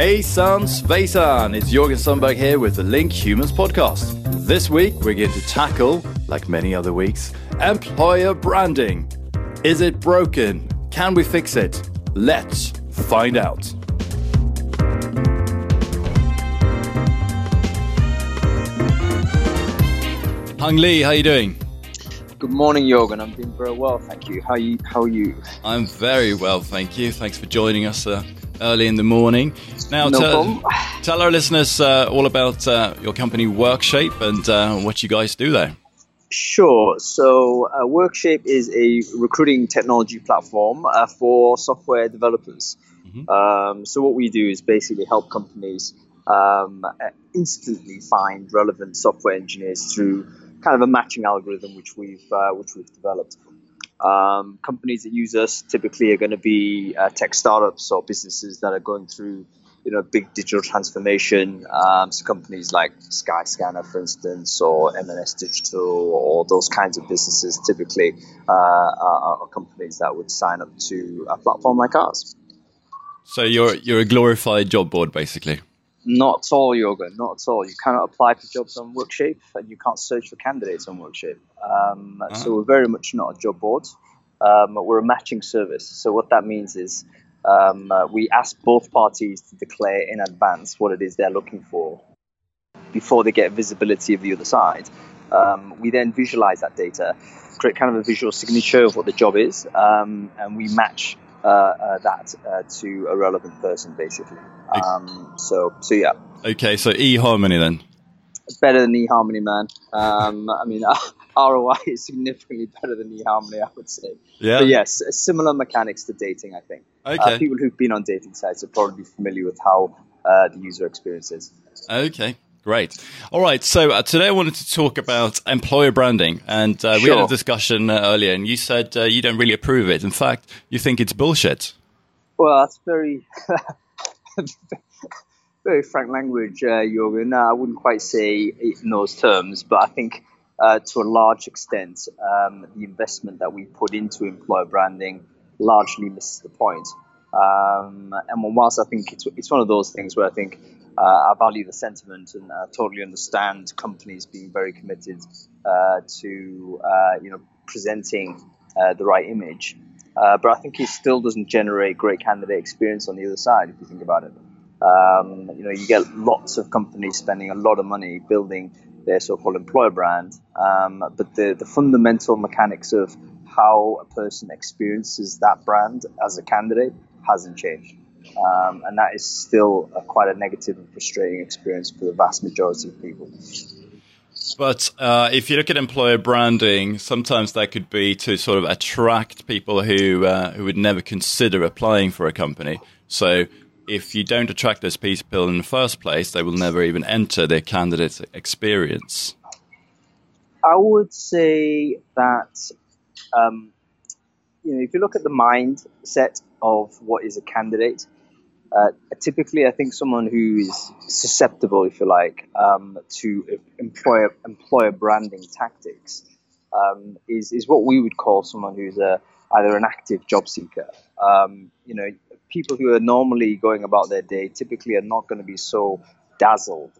Hey San Sveisan, it's Jorgen Sundberg here with the Link Humans podcast. This week we're going to tackle, like many other weeks, employer branding. Is it broken? Can we fix it? Let's find out. Hung Lee, how are you doing? Good morning, Jorgen. I'm doing very well, thank you. How you? How are you? I'm very well, thank you. Thanks for joining us uh, early in the morning. Now, No tell, tell our listeners uh, all about uh, your company Workshape and uh, what you guys do there. Sure. So, uh, Workshape is a recruiting technology platform uh, for software developers. Um, so, what we do is basically help companies um, instantly find relevant software engineers through kind of a matching algorithm which we've uh, which we've developed. Um, companies that use us typically are going to be uh, tech startups or businesses that are going through you know big digital transformation. Um, so companies like Skyscanner, for instance, or M&S Digital, or those kinds of businesses typically uh, are, are companies that would sign up to a platform like ours. So you're you're a glorified job board, basically. Not at all, Jorgen. Not at all. You cannot apply for jobs on Workshape, and you can't search for candidates on Workshape. Um, So we're very much not a job board. Um, we're a matching service. So what that means is um, uh, we ask both parties to declare in advance what it is they're looking for before they get visibility of the other side. Um, we then visualize that data, create kind of a visual signature of what the job is, um, and we match that uh, to a relevant person, basically. Um, so, so yeah, Okay, so eHarmony then. It's better than eHarmony, man. Um, I mean, ROI is significantly better than eHarmony, I would say. Yeah. But yes, similar mechanics to dating, I think. Okay. Uh, people who've been on dating sites are probably familiar with how uh, the user experience is. Okay, great. All right, so uh, today I wanted to talk about employer branding, and uh, we had a discussion uh, earlier, and you said uh, you don't really approve it. In fact, you think it's bullshit. Well, that's very, very frank language, uh, Jorgen. I wouldn't quite say it in those terms, but I think uh, to a large extent, um, the investment that we put into employer branding largely misses the point. Um, and whilst I think it's, it's one of those things where I think uh, I value the sentiment and I totally understand companies being very committed uh, to uh, you know presenting uh, the right image. Uh, but I think it still doesn't generate great candidate experience on the other side if you think about it. Um, you know, you get lots of companies spending a lot of money building their so-called employer brand, um, but the, the fundamental mechanics of how a person experiences that brand as a candidate hasn't changed. Um, and that is still a, quite a negative and frustrating experience for the vast majority of people. But uh, if you look at employer branding, sometimes that could be to sort of attract people who uh, who would never consider applying for a company. So if you don't attract those people in the first place, they will never even enter their candidate experience. I would say that um, you know if you look at the mindset of what is a candidate, uh, typically I think someone who is susceptible, if you like, um, to employer employer branding tactics um, is is what we would call someone who's a either an active job seeker. Um, you know, people who are normally going about their day typically are not going to be so dazzled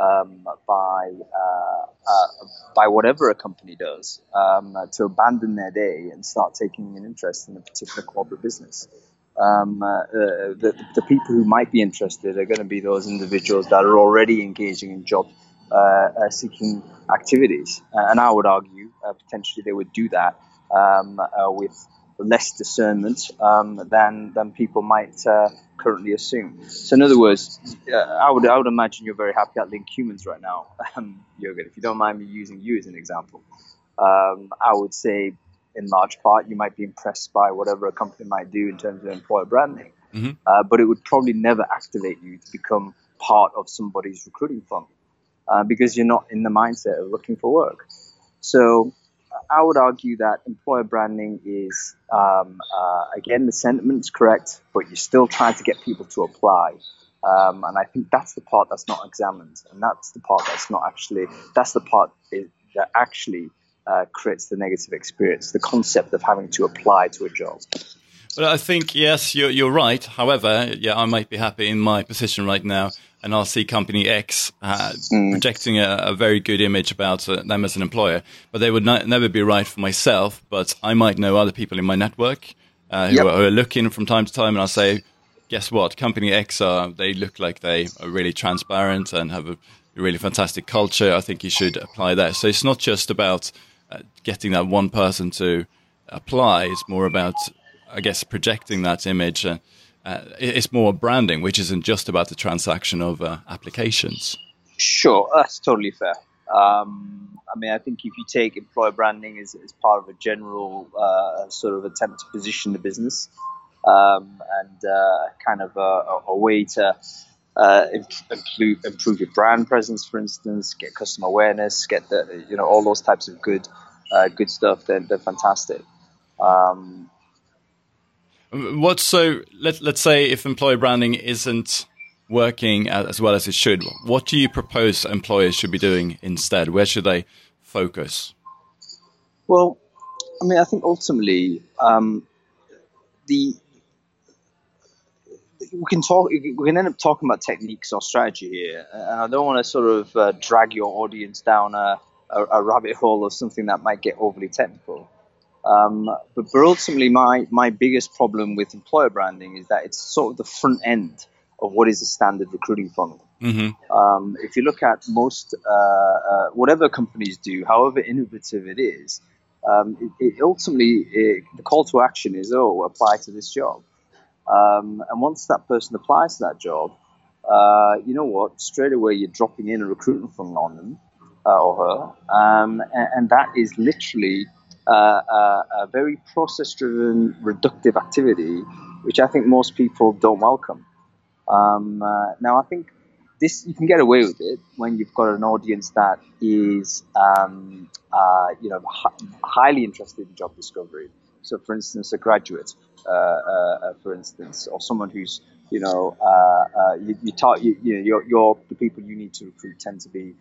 um, by uh, uh, by whatever a company does um, to abandon their day and start taking an interest in a particular corporate business. Um, uh, the, the people who might be interested are going to be those individuals that are already engaging in job uh, uh, seeking activities, uh, and I would argue uh, potentially they would do that um, with less discernment um, than than people might currently assume. So, in other words, I would I would imagine you're very happy at Link Humans right now, um, Jürgen. If you don't mind me using you as an example, um, I would say in large part you might be impressed by whatever a company might do in terms of employer branding, Mhm. uh, but it would probably never activate you to become part of somebody's recruiting funnel uh, because you're not in the mindset of looking for work. So I would argue that employer branding is, um, uh, again, the sentiment's correct, but you're still trying to get people to apply. Um, and I think that's the part that's not examined, and that's the part that's not actually. That's the part that actually uh, creates the negative experience. The concept of having to apply to a job. Well, I think yes, you're you're right. However, yeah, I might be happy in my position right now, and I'll see company X uh, mm. projecting a, a, very good image about uh, them as an employer, but they would not, never be right for myself. But I might know other people in my network uh, who, yep. are, who, are, looking from time to time, and I'll say, guess what? Company X are they look like they are really transparent and have a really fantastic culture. I think you should apply that. So it's not just about uh, getting that one person to apply. It's more about, I guess, projecting that image. Uh, uh, it's more branding, which isn't just about the transaction of uh, applications. Sure, that's totally fair. Um, I mean, I think if you take employer branding as, as part of a general uh, sort of attempt to position the business um, and kind of a, a way to uh, improve, improve your brand presence, for instance, get customer awareness, get the you know all those types of good uh, good stuff. They're, they're fantastic. Um, What's so? Let let's say if employer branding isn't working as well as it should, what do you propose employers should be doing instead? Where should they focus? Well, I mean, I think ultimately um, the we can talk. We can end up talking about techniques or strategy here, and I don't want to sort of uh, drag your audience down a, a, a, rabbit hole of something that might get overly technical. Um, but, but ultimately, my my biggest problem with employer branding is that it's sort of the front end of what is a standard recruiting funnel. Mm-hmm. Um, if you look at most uh, uh, whatever companies do, however innovative it is, um, it, it ultimately it, the call to action is, oh, apply to this job. Um, and once that person applies to that job, uh, you know what? Straight away, you're dropping in a recruitment funnel on them uh, or her, um, and, and, that is literally uh, a, a, very process-driven, reductive activity, which I think most people don't welcome. Um, uh, now, I think this you can get away with it when you've got an audience that is, um, uh, you know, highly interested in job discovery. So, for instance, a graduate uh, uh, for instance, or someone who's you know uh, you, you, you, you know you're, you're, the people you need to recruit tend to be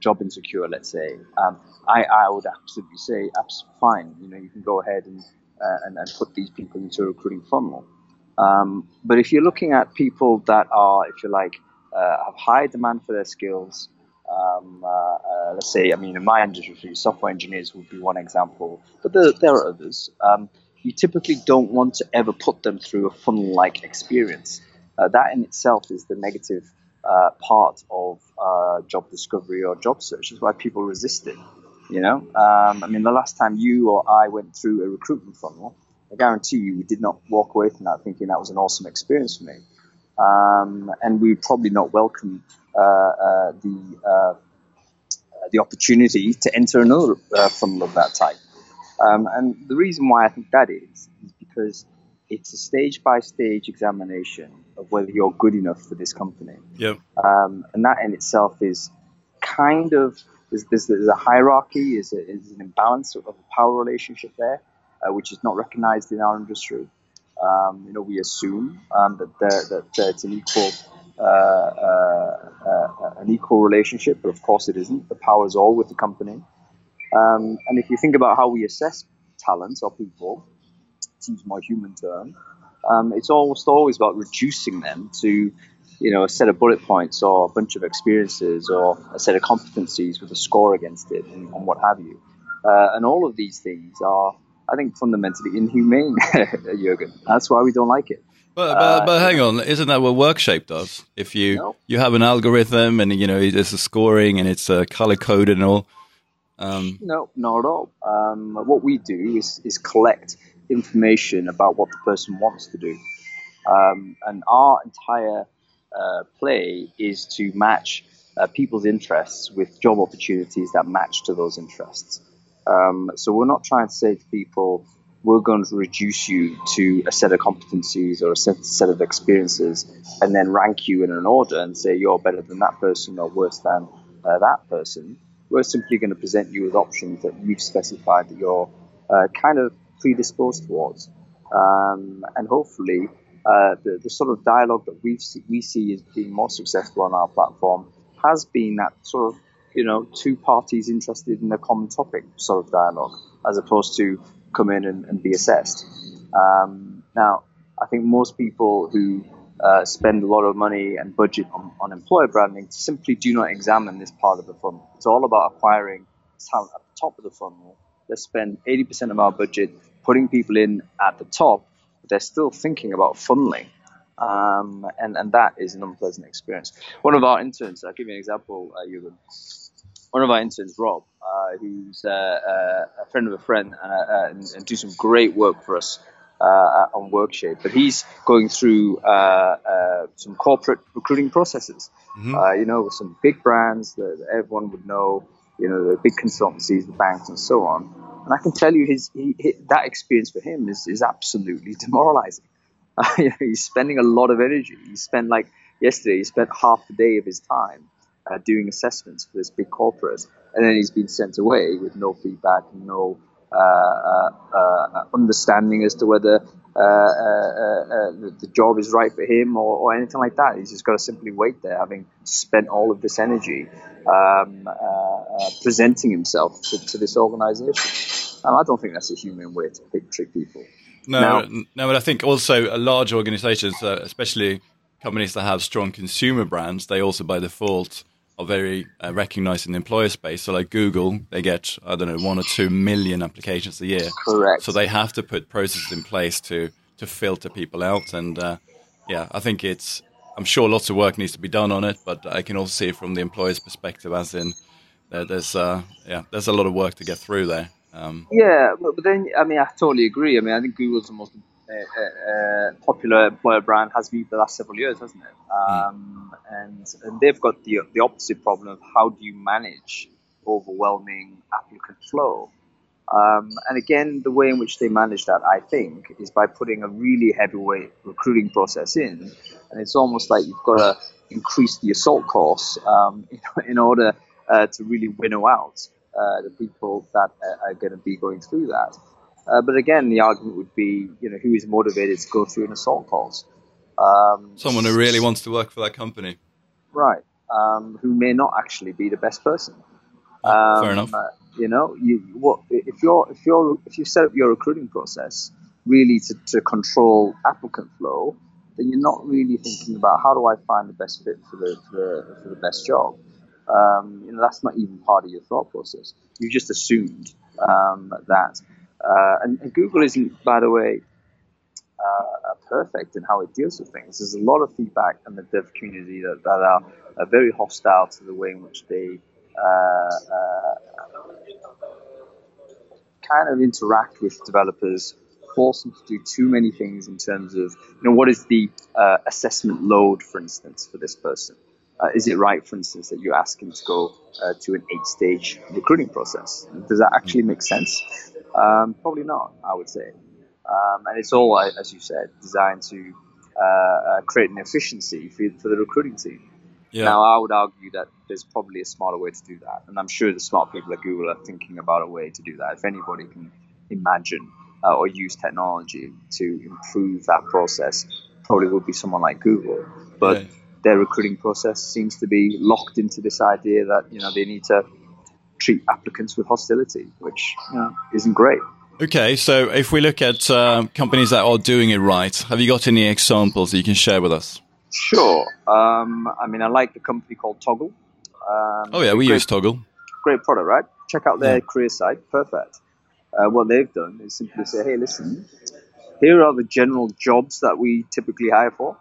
job insecure, let's say. Um, I, I would absolutely say, absolutely fine. You know, you can go ahead and and, and put these people into a recruiting funnel. Um, but if you're looking at people that are, if you like, uh, have high demand for their skills, um, uh, uh, let's say, I mean, in my industry, software engineers would be one example, but there, there are others. Um, you typically don't want to ever put them through a funnel like experience. Uh, that in itself is the negative uh, part of uh, job discovery or job search. Is why people resist it. You know, um, I mean, the last time you or I went through a recruitment funnel, I guarantee you, we did not walk away from that thinking that was an awesome experience for me. Um, and we would probably not welcome the uh, the opportunity to enter another funnel of that type. Um, and the reason why I think that is, is because it's a stage by stage examination of whether you're good enough for this company. Yep. Um, and that in itself is kind of, there's, there's, there's a hierarchy, is, an imbalance of a power relationship there, uh, which is not recognized in our industry. Um, you know, we assume um, that, that, that it's an equal uh, uh, uh, an equal relationship, but of course it isn't. The power is all with the company. Um, and if you think about how we assess talent or people, to use my human term, um, it's almost always about reducing them to, you know, a set of bullet points or a bunch of experiences or a set of competencies with a score against it and, and what have you. Uh, and all of these things are, I think, fundamentally inhumane, Jurgen. That's why we don't like it. But, but, uh, but hang on, isn't that what Workshape does? If you no. you have an algorithm and you know there's a scoring and it's uh, color coded and all, um, no, not at all. Um, what we do is, is collect information about what the person wants to do. Um, and our entire uh, play is to match uh, people's interests with job opportunities that match to those interests. Um, so we're not trying to say to people, we're going to reduce you to a set of competencies or a set, of experiences and then rank you in an order and say you're better than that person or worse than uh, that person. We're simply going to present you with options that you've specified that you're uh, kind of predisposed towards. Um, and hopefully, uh, the, the sort of dialogue that we see, we see as being more successful on our platform has been that sort of, you know, two parties interested in a common topic sort of dialogue, as opposed to come in and, and be assessed. Um, now, I think most people who uh, spend a lot of money and budget on, on employer branding simply do not examine this part of the funnel. It's all about acquiring talent at the top of the funnel. Let's spend 80% of our budget putting people in at the top, but they're still thinking about funneling. Um, and, and that is an unpleasant experience. One of our interns, I'll give you an example, uh. One of our interns, Rob, uh, who's uh, uh a friend of a friend uh, uh, and, and, do some great work for us on Workshape, but he's going through some corporate recruiting processes. Mm-hmm. you know, with some big brands that everyone would know, you know, the big consultancies, the banks, and so on. And I can tell you, his, he, that experience for him is, is absolutely demoralizing. He's spending a lot of energy. He spent like yesterday, he spent half the day of his time uh, doing assessments for this big corporate, and then he's been sent away with no feedback, no uh, uh, uh understanding as to whether the, the, job is right for him or, or, anything like that. He's just got to simply wait there, having spent all of this energy um, presenting himself to, to this organization. And I don't think that's a human way to pick, trick people. No, now, no, but I think also large organizations, uh, especially companies that have strong consumer brands, they also by default are very uh, recognized in the employer space. So, like Google, they get I don't know one or two million applications a year. Correct. So they have to put processes in place to to filter people out, and uh, yeah, I think it's. I'm sure lots of work needs to be done on it, but I can also see it from the employer's perspective, as in there's uh, yeah, there's a lot of work to get through there. Um, yeah, but, but then I mean, I totally agree. I mean, I think Google's the most uh, uh, uh popular employer brand has been for the last several years, hasn't it? Hmm. Um, mm. and and they've got the the opposite problem of how do you manage overwhelming applicant flow. Um, and again, the way in which they manage that, I think, is by putting a really heavyweight recruiting process in, and it's almost like you've got to increase the assault course um, in, in order uh, to really winnow out uh, the people that are going to be going through that. Uh, but again, the argument would be, you know, who is motivated to go through an assault course? Um, Someone who really wants to work for that company, right? Um, who may not actually be the best person. Um, fair enough. Uh, you know, you what if you're if you're if you set up your recruiting process really to, to control applicant flow, then you're not really thinking about how do I find the best fit for the for the, for the best job um, you know, that's not even part of your thought process. You've just assumed um, that. Uh, and, and, Google isn't, by the way, uh, perfect in how it deals with things. There's a lot of feedback in the dev community that, that are, are, very hostile to the way in which they uh, uh kind of interact with developers, force them to do too many things in terms of, you know, what is the uh, assessment load, for instance, for this person? Uh, is it right, for instance, that you ask him to go uh, to an eight-stage recruiting process? Does that actually make sense? Um, probably not, I would say. Um, and it's all, as you said, designed to uh, uh, create an efficiency for, for the recruiting team. Yeah. Now, I would argue that there's probably a smarter way to do that, and I'm sure the smart people at Google are thinking about a way to do that. If anybody can imagine uh, or use technology to improve that process, probably would be someone like Google. But yeah their recruiting process seems to be locked into this idea that you know they need to treat applicants with hostility, which you know, isn't great. Okay, so if we look at uh, companies that are doing it right, have you got any examples that you can share with us? Sure. Um, I mean, I like the company called Toggl. Um, oh yeah, we great, use Toggl. Great product, right? Check out their yeah. career site. Perfect. Uh, what they've done is simply say, hey, listen, here are the general jobs that we typically hire for.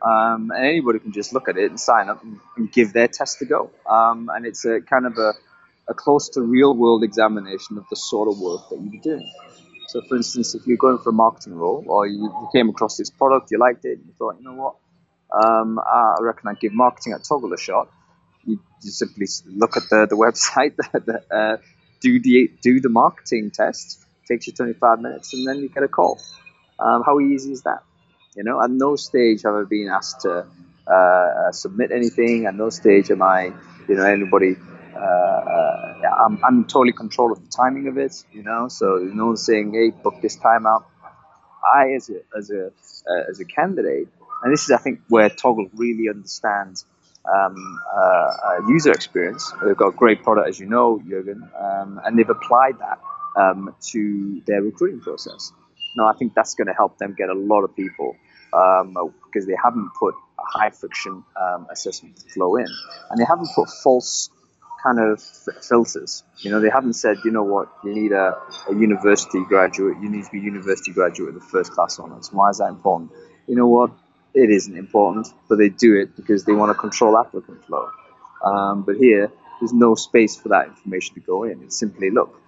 Um, and anybody can just look at it and sign up and, and give their test to go. Um, and it's a kind of a, a, close to real world examination of the sort of work that you're doing. So, for instance, if you're going for a marketing role or you, came across this product, you liked it, and you thought, you know what, um, I reckon I'd give marketing at Toggl a shot. You, you simply look at the, the website, the, uh, do the do the marketing test. Takes you 25 minutes, and then you get a call. Um, how easy is that? You know, at no stage have I been asked to uh, submit anything. At no stage am I, you know, anybody. Uh, I'm, I'm totally control of the timing of it. You know, so no one's saying, "Hey, book this time out." I, as a as a uh, as a candidate, and this is, I think, where Toggl really understands um, uh, uh, user experience. They've got a great product, as you know, Jurgen, um, and they've applied that um, to their recruiting process. Now, I think that's going to help them get a lot of people um, because they haven't put a high friction um, assessment flow in, and they haven't put false kind of filters. You know, they haven't said, you know what, you need a, a university graduate, you need to be a university graduate with a first class honours. Why is that important? You know what, it isn't important, but they do it because they want to control applicant flow. Um, but here, there's no space for that information to go in. It's simply, look,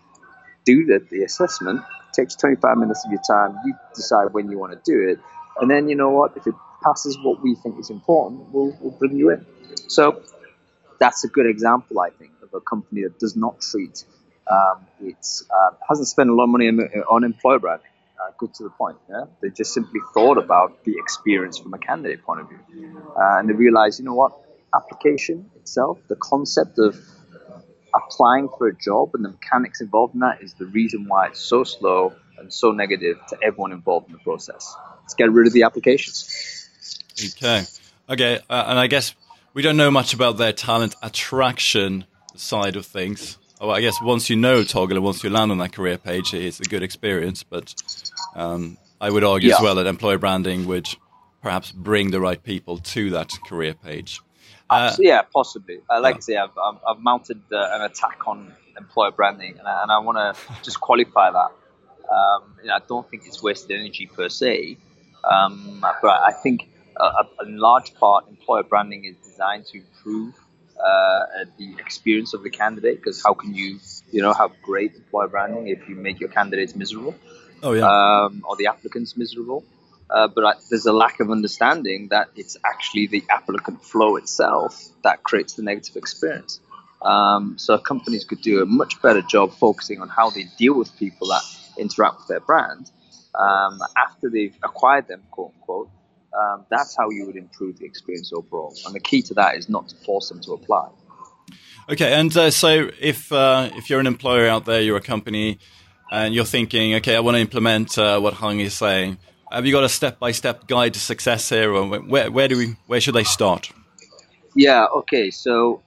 do the, the assessment, it takes 25 minutes of your time, you decide when you want to do it, and then you know what, if it passes what we think is important, we'll, we'll bring you in. So that's a good example, I think, of a company that does not treat um, its uh, hasn't spent a lot of money on, on employer branding. Uh, good to the point. Yeah, they just simply thought about the experience from a candidate point of view, uh, and they realized, you know what, application itself, the concept of applying for a job and the mechanics involved in that is the reason why it's so slow and so negative to everyone involved in the process. Let's get rid of the applications. Okay. Okay. Uh, and I guess we don't know much about their talent attraction side of things. Oh, I guess once you know Toggl and once you land on that career page, it's a good experience. But um, I would argue yeah. as well that employer branding would perhaps bring the right people to that career page. Uh, yeah, possibly. Uh, like yeah. I say, I've, I've, I've mounted uh, an attack on employer branding, and I, and I want to just qualify that. Um, you know, I don't think it's wasted energy per se, um, but I think uh, in large part, employer branding is designed to improve uh, the experience of the candidate. Because how can you, you know, have great employer branding if you make your candidates miserable? Oh yeah. Um, or the applicants miserable. Uh, but I, there's a lack of understanding that it's actually the applicant flow itself that creates the negative experience. Um, so companies could do a much better job focusing on how they deal with people that interact with their brand um, after they've acquired them, quote unquote, um, that's how you would improve the experience overall. And the key to that is not to force them to apply. Okay, and uh, so if uh, if you're an employer out there, you're a company, and you're thinking, okay, I want to implement uh, what Hung is saying. Have you got a step by step guide to success here, or where where do we where should they start? Yeah. Okay. So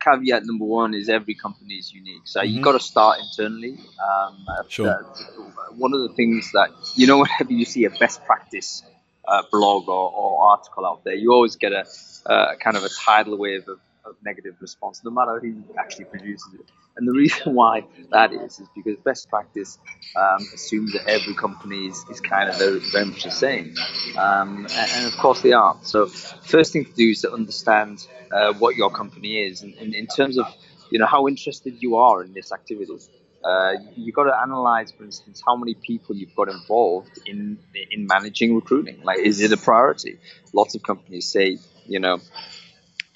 caveat number one is every company is unique. So mm-hmm. you've got to start internally. Um, sure. one of the things that you know, whenever you see a best practice uh, blog or, or, article out there, you always get a uh, kind of a tidal wave of, of, negative response, no matter who actually produces it. And the reason why that is is because best practice um, assumes that every company is, is kind of very, very much the same, um, and, and, of course they aren't. So first thing to do is to understand uh, what your company is, and, and in terms of you know how interested you are in this activity. Uh, you've got to analyze, for instance, how many people you've got involved in in managing recruiting. Like, is it a priority? Lots of companies say, you know,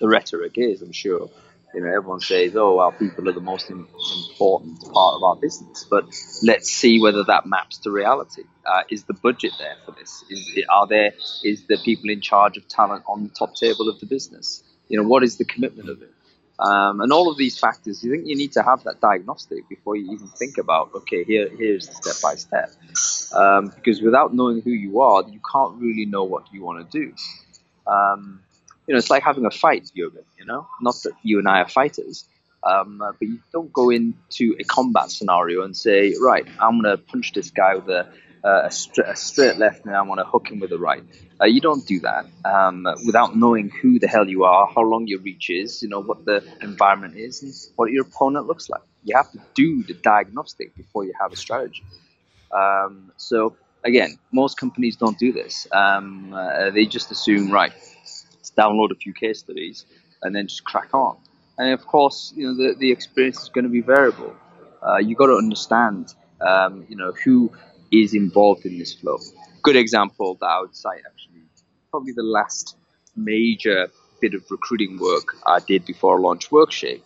the rhetoric is, I'm sure, you know, everyone says, oh, our people are the most important part of our business. But let's see whether that maps to reality. Uh, is the budget there for this? Is are there is the people in charge of talent on the top table of the business? You know, what is the commitment of it? Um, and all of these factors, you think you need to have that diagnostic before you even think about, okay, here, here's the step by step. Um, because without knowing who you are, you can't really know what you want to do. Um, you know, it's like having a fight, Jurgen, you know? Not that you and I are fighters, um, but you don't go into a combat scenario and say, right, I'm going to punch this guy with a uh, a, a, straight left and I want to hook him with a right. Uh, you don't do that um, without knowing who the hell you are, how long your reach is, you know what the environment is, and what your opponent looks like. You have to do the diagnostic before you have a strategy. Um, so again, most companies don't do this. Um, uh, they just assume, right, let's download a few case studies and then just crack on. And of course, you know the, the experience is going to be variable. Uh, you got to understand, um, you know, who is involved in this flow. Good example that I would cite actually, probably the last major bit of recruiting work I did before I launched Workshape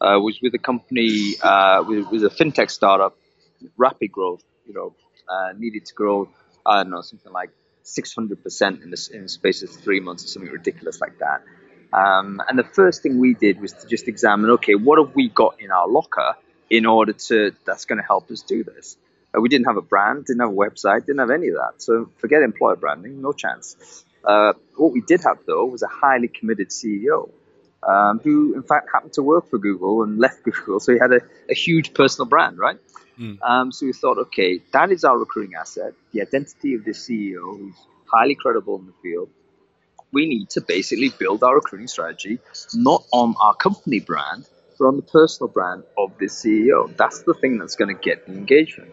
uh, was with a company, uh, with, with, a fintech startup, rapid growth, you know, uh, needed to grow, I don't know, something like 600% in the, in the space of three months or something ridiculous like that. Um, and the first thing we did was to just examine, okay, what have we got in our locker in order to, that's going to help us do this? Uh, we didn't have a brand, didn't have a website, didn't have any of that. So forget employer branding, no chance. Uh, what we did have though was a highly committed CEO um, who, in fact, happened to work for Google and left Google, so he had a, a huge personal brand, right? Mm. Um, so we thought, okay, that is our recruiting asset, the identity of this CEO who's highly credible in the field. We need to basically build our recruiting strategy not on our company brand, but on the personal brand of this CEO. That's the thing that's going to get the engagement.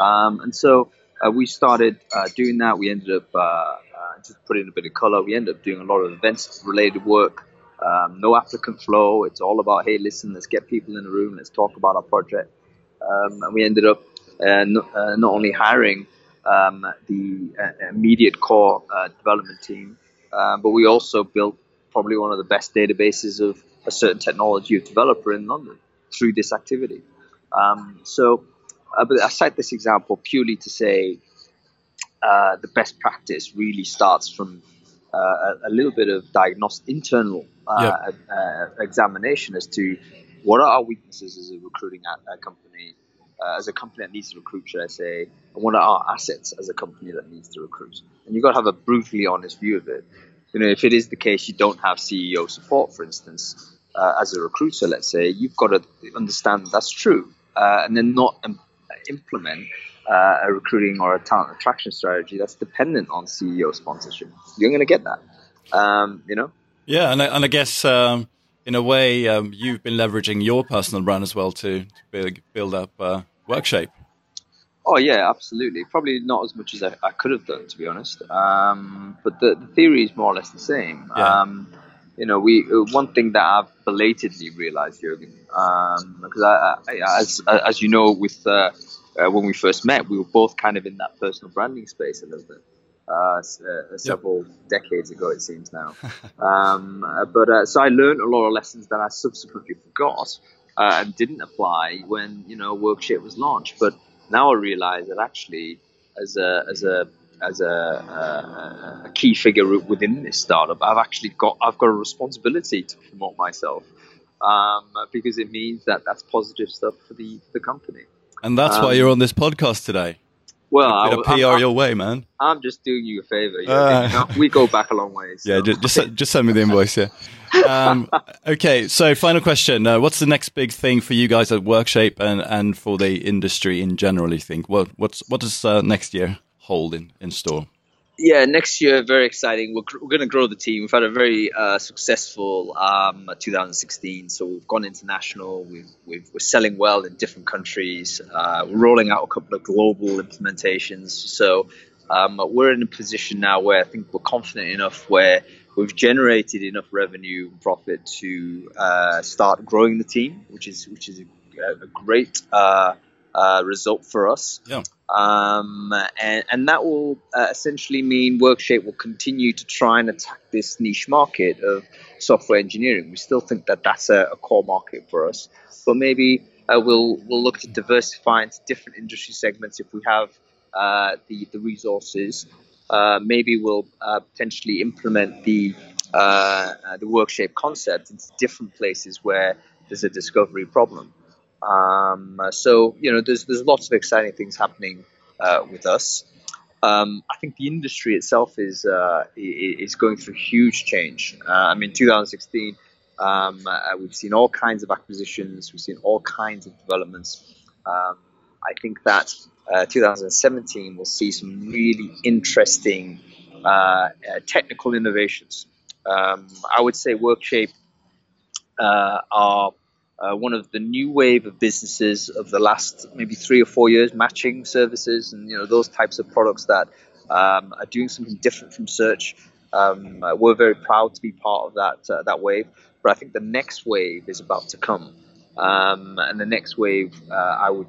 Um, and so uh, we started uh, doing that. We ended up, uh, uh just putting a bit of color, we ended up doing a lot of events related work. Um, no applicant flow. It's all about, hey, listen, let's get people in the room, let's talk about our project. Um, and we ended up uh, not, uh, not only hiring um, the immediate core development team, but we also built probably one of the best databases of a certain technology of developer in London through this activity. Um, so, uh, but I cite this example purely to say uh, the best practice really starts from uh, a, a, little bit of diagnostic internal uh, yep. Uh, examination as to what are our weaknesses as a recruiting a, a company, uh, as a company that needs to recruit, should I say, and what are our assets as a company that needs to recruit. And you've got to have a brutally honest view of it you know, if it is the case you don't have CEO support, for instance, uh, as a recruiter, let's say, you've got to understand that that's true, uh, and then not implement uh, a recruiting or a talent attraction strategy that's dependent on CEO sponsorship. You're going to get that, um, you know. Yeah, and I, and I guess um, in a way um, you've been leveraging your personal brand as well to, build, build up uh, WorkShape. Oh yeah, absolutely. Probably not as much as I, I could have done, to be honest. Um, but the, the, theory is more or less the same. Yeah. Um, you know, we uh, one thing that I've belatedly realised, Jürgen, um, because I, I, as as you know, with uh, uh, when we first met, we were both kind of in that personal branding space a little bit. Uh, uh several yep. decades ago, it seems now. um, uh, but so I learned a lot of lessons that I subsequently forgot and didn't apply when you know Workshape was launched. But now I realize that actually, as a as a as a, a, a, key figure within this startup, I've actually got I've got a responsibility to promote myself um, because it means that that's positive stuff for the the company. And that's um, why you're on this podcast today. Well, I, PR I'm, your way, man. I'm just doing you a favor. Uh, you know, we go back a long way. So. Yeah, just, just just send me the invoice. Yeah. Um, okay, so final question: uh, What's the next big thing for you guys at Workshape and, and for the industry in general? You think what what's what does uh, next year hold in, in store? Yeah, next year very exciting. We're, we're going to grow the team. We've had a very uh, successful um, 2016, so we've gone international. We've, we are selling well in different countries. Uh, we're rolling out a couple of global implementations. So um, we're in a position now where I think we're confident enough where we've generated enough revenue and profit to uh, start growing the team, which is which is a, a great uh, uh, result for us. Yeah. Um, and, and that will uh, essentially mean Workshape will continue to try and attack this niche market of software engineering. We still think that that's a, a core market for us, but maybe uh, we'll we'll look to diversify into different industry segments if we have uh, the the resources. Uh, maybe we'll uh, potentially implement the uh, the Workshape concept into different places where there's a discovery problem. Um, so you know, there's there's lots of exciting things happening uh, with us. Um, I think the industry itself is uh, is going through huge change. Uh, I mean, 2016, um, uh, we've seen all kinds of acquisitions, we've seen all kinds of developments. Um, I think that uh, 2017 will see some really interesting uh, technical innovations. Um, I would say Workshape are uh, one of the new wave of businesses of the last maybe three or four years, matching services and you know those types of products that um, are doing something different from search. Um, uh, we're very proud to be part of that uh, that wave, but I think the next wave is about to come, um, and the next wave uh, I would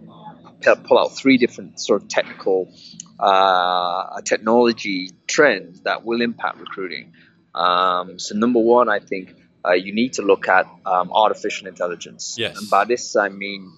pull out three different sort of technical uh, technology trends that will impact recruiting. Um, so number one, I think uh, you need to look at um, artificial intelligence. Yes. And by this, I mean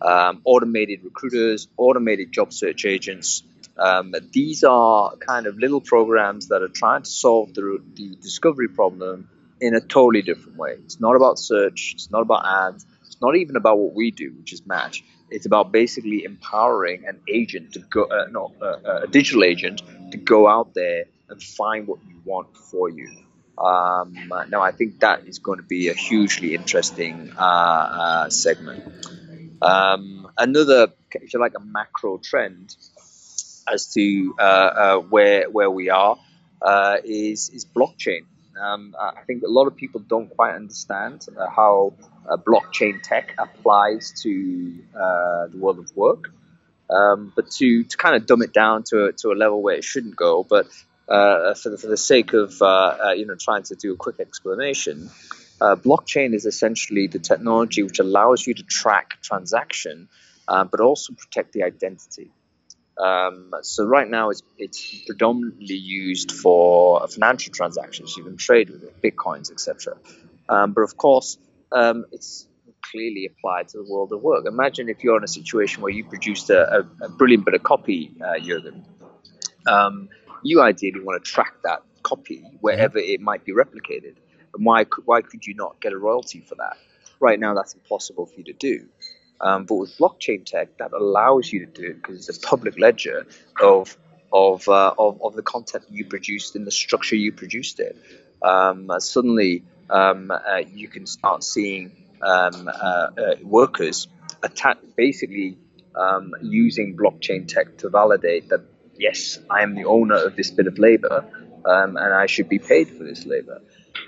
um, automated recruiters, automated job search agents. Um, these are kind of little programs that are trying to solve the, the discovery problem in a totally different way. It's not about search, it's not about ads, it's not even about what we do, which is match. It's about basically empowering an agent to go, uh, no, uh, a digital agent to go out there and find what you want for you. Um, now, I think that is going to be a hugely interesting uh, uh, segment. Um, another, if you like, a macro trend as to uh, uh, where where we are uh, is is blockchain. Um, I think a lot of people don't quite understand uh, how blockchain tech applies to the world of work. Um, but to, to kind of dumb it down to to a level where it shouldn't go, but uh, for, the, for the sake of uh, uh, you know trying to do a quick explanation, blockchain is essentially the technology which allows you to track transaction, but also protect the identity. Um, so right now it's, it's predominantly used for financial transactions. You can trade with it, bitcoins, etc. Um, but of course, um, it's clearly applied to the world of work. Imagine if you're in a situation where you produced a, a, a brilliant bit of copy, uh, Jurgen. Um, you ideally want to track that copy wherever it might be replicated. And why why could you not get a royalty for that? Right now, that's impossible for you to do. Um, but with blockchain tech, that allows you to do it because it's a public ledger of of, uh, of, of the content you produced and the structure you produced it. Um, suddenly, um, uh, you can start seeing um, uh, uh, workers attack, basically um, using blockchain tech to validate that yes, I am the owner of this bit of labor, um, and I should be paid for this labor.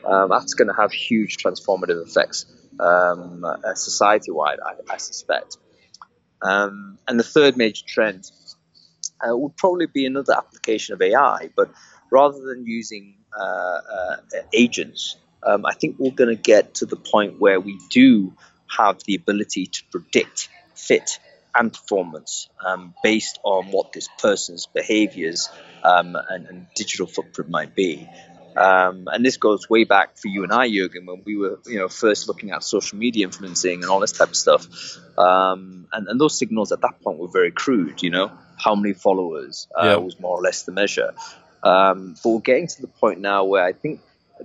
Um, that's going to have huge transformative effects um, uh, society wide, I, I, suspect. Um, and the third major trend uh, would probably be another application of AI, but rather than using uh, uh, agents, um, I think we're going to get to the point where we do have the ability to predict fit and performance um, based on what this person's behaviors um, and, and, digital footprint might be. Um, and this goes way back for you and I, Jurgen, when we were, you know, first looking at social media influencing and all this type of stuff. Um, and, and, those signals at that point were very crude. You know, how many followers uh, yeah. was more or less the measure. Um, but we're getting to the point now where I think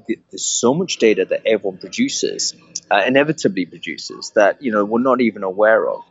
there's so much data that everyone produces, uh, inevitably produces, that you know we're not even aware of.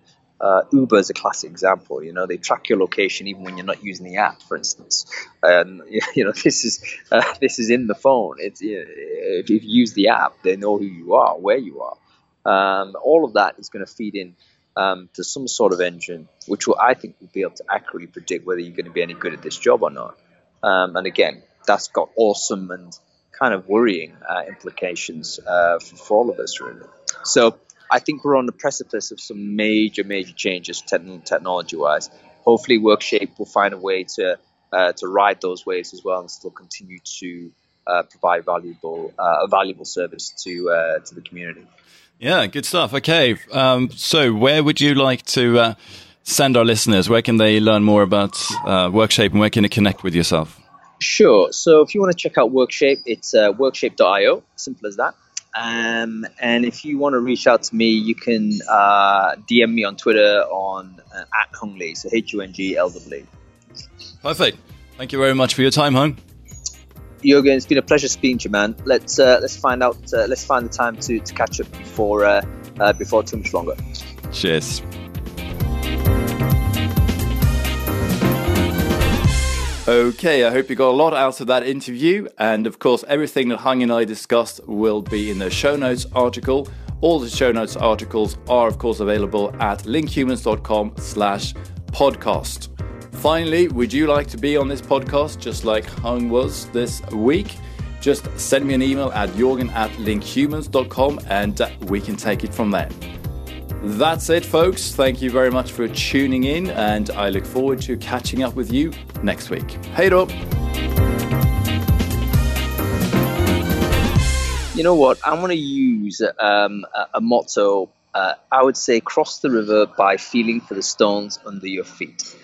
Uh, Uber is a classic example. You know, they track your location even when you're not using the app, for instance. And you know, this is uh, this is in the phone. It's if you use the app, they know who you are, where you are. Um, all of that is going to feed in um, to some sort of engine, which will, I think will be able to accurately predict whether you're going to be any good at this job or not. Um, and again, that's got awesome and kind of worrying uh, implications uh, for, for all of us, really. So I think we're on the precipice of some major, major changes te- technology wise. Hopefully, WorkShape will find a way to uh, to ride those waves as well and still continue to uh, provide valuable uh, a valuable service to uh, to the community. Yeah, good stuff. Okay, um, so where would you like to uh, send our listeners? Where can they learn more about uh, WorkShape and where can they connect with yourself? Sure. So if you want to check out WorkShape, it's workshape.io. Simple as that. Um, and if you want to reach out to me, you can uh, DM me on Twitter on uh, at Hung Lee, so H U N G L W. Perfect. Thank you very much for your time, Hung. Jürgen, it's been a pleasure speaking to you, man. Let's uh, let's find out. Uh, let's find the time to, to catch up before uh, uh, before too much longer. Cheers. Okay, I hope you got a lot out of that interview. And of course, everything that Hung and I discussed will be in the show notes article. All the show notes articles are, of course, available at linkhumans.com slash podcast. Finally, would you like to be on this podcast just like Hung was this week? Just send me an email at jorgen at linkhumans.com and uh, we can take it from there. That's it, folks. Thank you very much for tuning in, and I look forward to catching up with you next week. Hey, då! You know what? I'm going to use um, a, a, motto. Uh, I would say, cross the river by feeling for the stones under your feet.